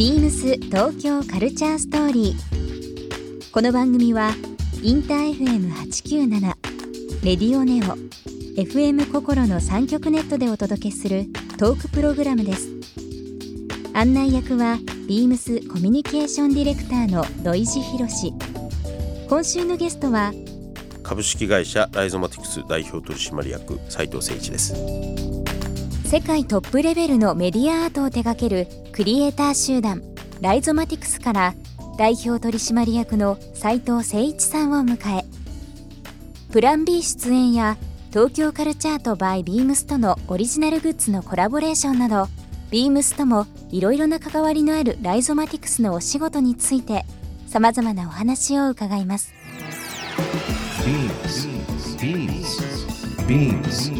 ビームス東京カルチャーストーリー。この番組はインター FM897 レディオネオ FM 心の三極ネットでお届けするトークプログラムです。案内役はビームスコミュニケーションディレクターの土井博志。今週のゲストは株式会社ライゾマティクス代表取締役斉藤誠一です世界トップレベルのメディアアートを手掛けるクリエイター集団ライゾマティクスから代表取締役の斉藤誠一さんを迎えプラン B 出演や東京カルチャート by ビームスとのオリジナルグッズのコラボレーションなどビームスともいろいろな関わりのあるライゾマティクスのお仕事についてさまざまなお話を伺います。ビームス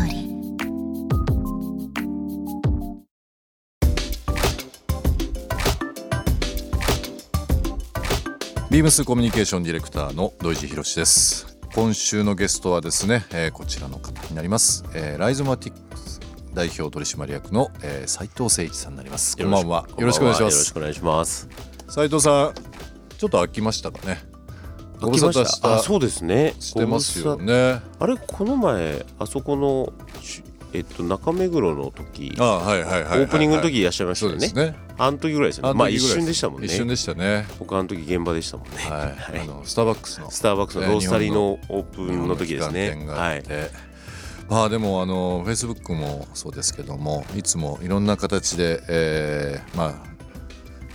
ービームスコミュニケーションディレクターの土井博志です。今週のゲストはですね、えーこちらの方になります、えーライゾマティックス代表取締役の、えー、斉藤誠一さんになります。こんばんは。よろしくお願いしまよろしすくお願いします。斉藤さんちょっと飽きましたかねご無沙汰しあたそうですね。してますよね。汰。あれこの前あそこのしえっと中目黒の時あはいはいはいはい、オープニングの時いらっしゃいましたよね。そうですね。あの時ぐらいですよね。まあ一瞬でしたもんね。一瞬でしたね。僕あの時現場でしたもんね。はい、あのスターバックスの。スターバックスのロースタリーのオープンの時ですね。はい。まあでもあのフェイスブックもそうですけどもいつもいろんな形で、えーまあ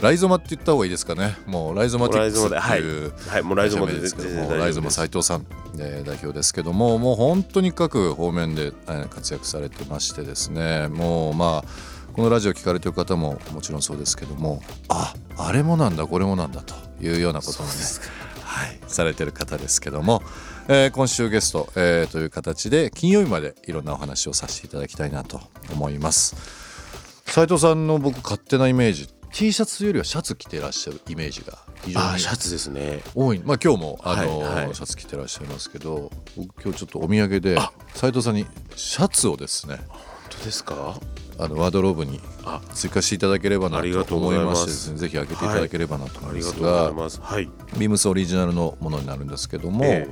ライゾマって言った方がいいですかね。もうライゾマティックスっていうはい。もうライゾマでです。けどもライゾマ斉藤さん、えー代表ですけどももう本当に各方面でえー活躍されてましてですね。もうまあこのラジオ聞かれてる方ももちろんそうですけどもああれもなんだこれもなんだというようなことをねはい、されてる方ですけども、えー今週ゲスト、えーという形で金曜日までいろんなお話をさせていただきたいなと思います。斉藤さんの僕勝手なイメージ T シャツよりはシャツ着てらっしゃるイメージが非常にあシャツですね。多い。まあ今日もあの、はいはい。シャツ着てらっしゃいますけど僕今日ちょっとお土産で斉藤さんにシャツをですね本当ですか？あのワードローブにあ追加していただければなと思います。してねぜひ開けていただければなと思あいますりがはい。ビームスオリジナルのものになるんですけども、え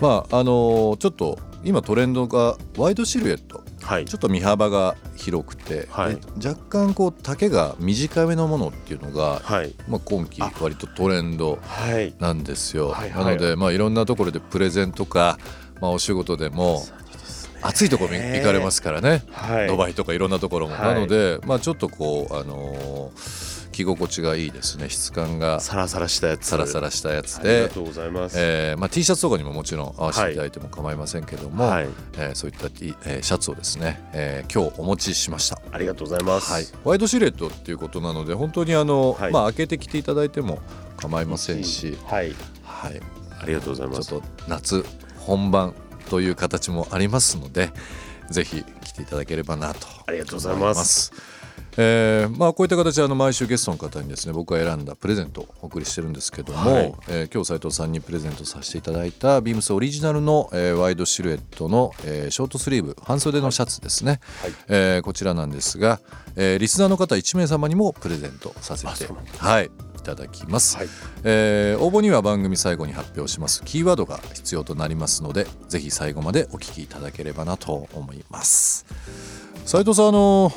まああのちょっと今トレンドがワイドシルエット。えはい。ちょっと身幅が広くて、はい。で若干こう丈が短めのものっていうのが、はい。まあ、今季あ。割とトレンドはい。なんですよ。なので、まあ、いろんなところでプレゼンとか、まあ、お仕事でも暑いところに行かれますからね、はい。ドバイとかいろんなところも。はい。なので、まあ、ちょっとこう、あのー着心地がいいですね。質感が。サラサラしたやつ。サラサラしたやつありでがとうございます。えーまあ、T シャツとかにももちろん合わせていただいても構いませんけども、はい。えーそういった T、えーシャツをですね、えー今日お持ちしました。ありがとうございます。はい、ワイドシルエットっていうことなので本当にあの、はい。まあ開けてきていただいても構いませんし、はい。はい、ありがとうございます。ちょっと夏本番という形もありますのでぜひ来ていただければなとありがとうございますえーまあ、こういった形であの毎週ゲストの方にですね僕が選んだプレゼントをお送りしてるんですけども、はい。えー今日斉藤さんにプレゼントさせていただいたビームスオリジナルの、えーワイドシルエットの、えーショートスリーブ半袖のシャツですね、はい。えーこちらなんですが、えーリスナーの方1名様にもプレゼントさせてはいいただきます、はい。えー応募には番組最後に発表します。キーワードが必要となりますのでぜひ最後までお聞きいただければなと思います。斉藤さんあの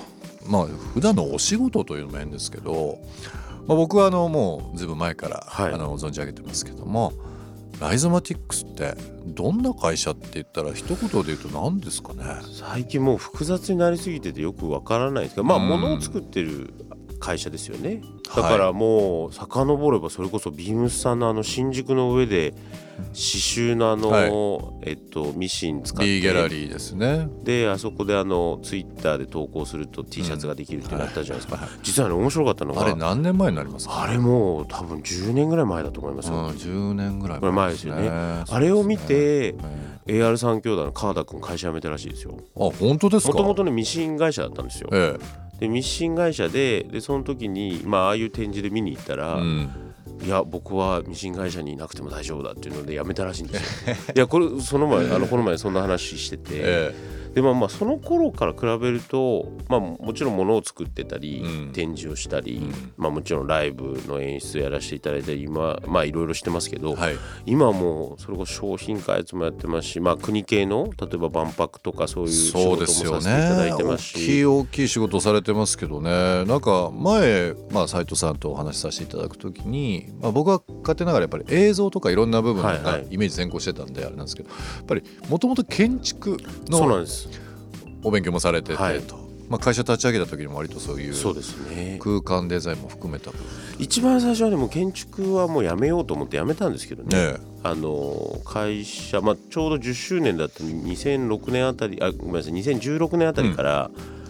まあ普段のお仕事というのも変ですけど、まあ、僕はあのもうずいぶん前から、はい。あの存じ上げてますけどもライゾマティックスってどんな会社って言ったら一言で言うと何ですかね。最近もう複雑になりすぎててよくわからないですけどまあうん。物を作ってる会社ですよね。だからもう遡ればそれこそビームスさんのあの新宿の上で刺繍のあの、はえっとミシン使って。B ギャラリーですね。であそこであのツイッターで投稿すると T シャツができるってなったじゃないですか、実はね面白かったのがあれ何年前になりますか？あれもう多分10年ぐらい前だと思いますうんよ、10年ぐらい前ですよね。あれを見て AR 三兄弟の川田君会社辞めたらしいですよ。あ本当ですか？もともとねミシン会社だったんですよ。えでミシン会社ででその時にまあああいう展示で見に行ったえら、うん。いや僕はミシン会社にいなくても大丈夫だっていうので辞めたらしいんですよ。いやこれその前あのこの前そんな話してて、えでもまあその頃から比べると、まあ、もちろん物を作ってたり、うん。展示をしたり、うん。まあ、もちろんライブの演出やらせていただいたり今まあいろいろしてますけど、えはい。今はもうそれこそ商品開発もやってますし、まあ、国系の例えば万博とかそういう仕事もそうですよさせていただいてね大ますしきい大きい仕事されてますけどね。なんか前、まあ、斉藤さんとお話しさせていただくときに、まあ、僕は勝手ながらやっぱり映像とかいろんな部分がはいはい。イメージ先行してたんであれなんですけどやっぱりもともと建築のそうなんですお勉強もされててと、はい。まあ、会社立ち上げた時にも割とそういうそうですね。空間デザインも含めた部分。一番最初はでも建築はもうやめようと思ってやめたんですけどね。ねあの会社、まあ、ちょうど10周年だった2006年あたりあごめんなさい2016年あたりから、うん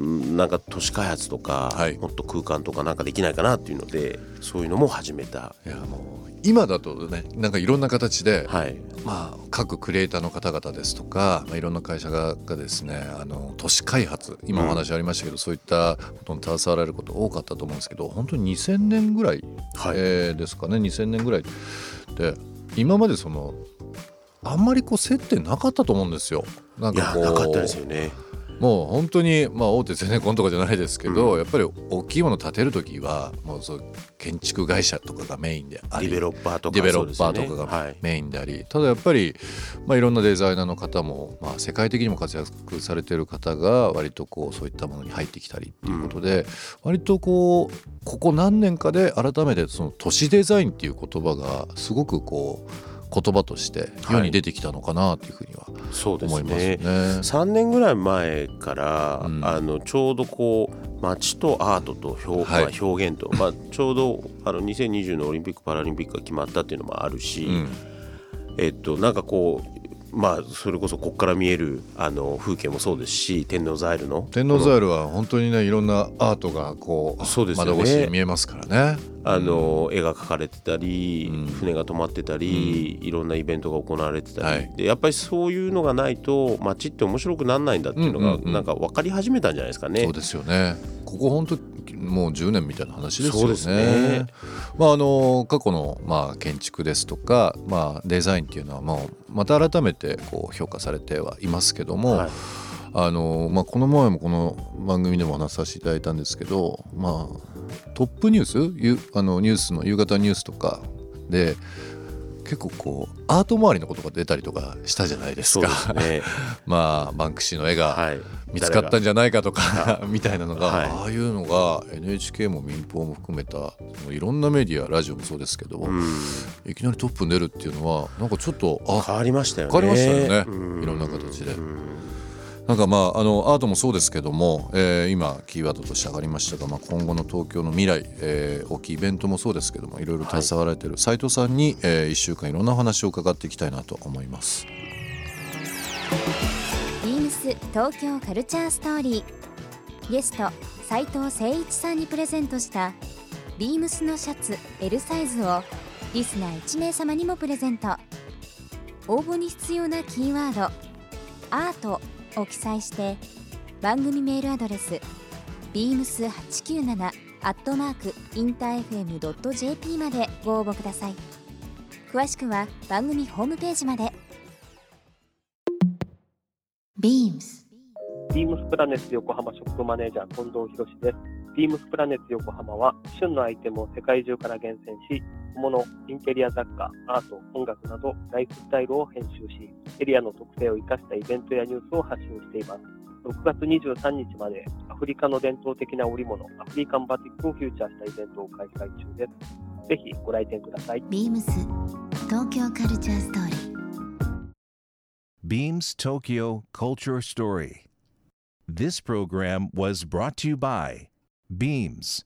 なんか都市開発とか、はい。もっと空間とかなんかできないかなっていうのでそういうのも始めた。いやもう今だとねなんかいろんな形で、はい。まあ、各クリエイターの方々ですとか、まあ、いろんな会社ががですねあの都市開発今お話ありましたけど、そういったことに携わられること多かったと思うんですけど本当に2000年ぐらい、はい。えーですかね2000年ぐらい。で今までそのあんまりこう接点なかったと思うんですよ。なんかこうなかったですよねもう本当に、まあ、大手ゼネコンとかじゃないですけど、うん。やっぱり大きいもの建てる時はもうそう建築会社とかがメインでありディベロッパーとかディベロッパーとかがメインであり、ただやっぱり、まあ、いろんなデザイナーの方も、まあ、世界的にも活躍されている方が割とこうそういったものに入ってきたりっていうことで、割とこうここ何年かで改めてその都市デザインっていう言葉がすごくこう言葉として世に出てきたのかなというふうには思いますね。ね。3年ぐらい前から、うん。あのちょうどこう街とアートと表,、はい。まあ、表現と、まあ、ちょうどあの2020のオリンピック・パラリンピックが決まったっていうのもあるし、うん。えっと、なんかこうまあそれこそここから見えるあの風景もそうですし天王ザイルの。天王ザイルは本当にねいろんなアートがこうそうですよね。窓越しに見えますからね。あの絵が描かれてたり、うん。船が止まってたり、いろんなイベントが行われてたり、はい。でやっぱりそういうのがないと街って面白くならないんだっていうのが、うんうんうん。なんか分かり始めたんじゃないですかね。そうですよね。ここ本当もう10年みたいな話ですよね。そうですね。まああの過去のまあ建築ですとかまあデザインっていうのはもうまた改めてこう評価されてはいますけども、はい。あのまあこの前もこの番組でも話させていただいたんですけど、まあトップニュース？ゆあのニュースの夕方ニュースとかで。結構こうアート周りのことが出たりとかしたじゃないですか。ですね。まあバンクシーの絵がはい。見つかったんじゃないかとか みたいなのが、はいああいうのが NHK も民放も含めたいろんなメディアラジオもそうですけど、うん、いきなりトップに出るっていうのはなんかちょっとあ変わりましたよね。変わりましたよねうんいろんな形でうんなんかまああのアートもそうですけども、えー今キーワードとして上がりましたが、まあ、今後の東京の未来、えー大きいイベントもそうですけどもいろいろ携わられている斉藤さんに、え1週間いろんなお話を伺っていきたいなと思います。ビームス東京カルチャーストーリー。ゲスト斉藤誠一さんにプレゼントしたビームスのシャツ L サイズをリスナー1名様にもプレゼント。応募に必要なキーワード「アート」を記載して番組メールアドレス beams897 アットマークインター FM.jp までご応募ください。詳しくは番組ホームページまで。BEAMS ビームスプラネッツ横浜ショップマネージャー近藤博です。ビームスプラネッツ横浜は旬のアイテムを世界中から厳選し、小物、インテリア雑貨、アート、音楽などライフスタイルを編集し、エリアの特性を生かしたイベントやニュースを発信しています。6月23日までアフリカの伝統的な織物、アフリカンバティックをフューチャーしたイベントを開催中です。ぜひご来店ください。BEAMS 東京カルチャーストーリー Beams Tokyo Culture Story. This program was brought to you by Beams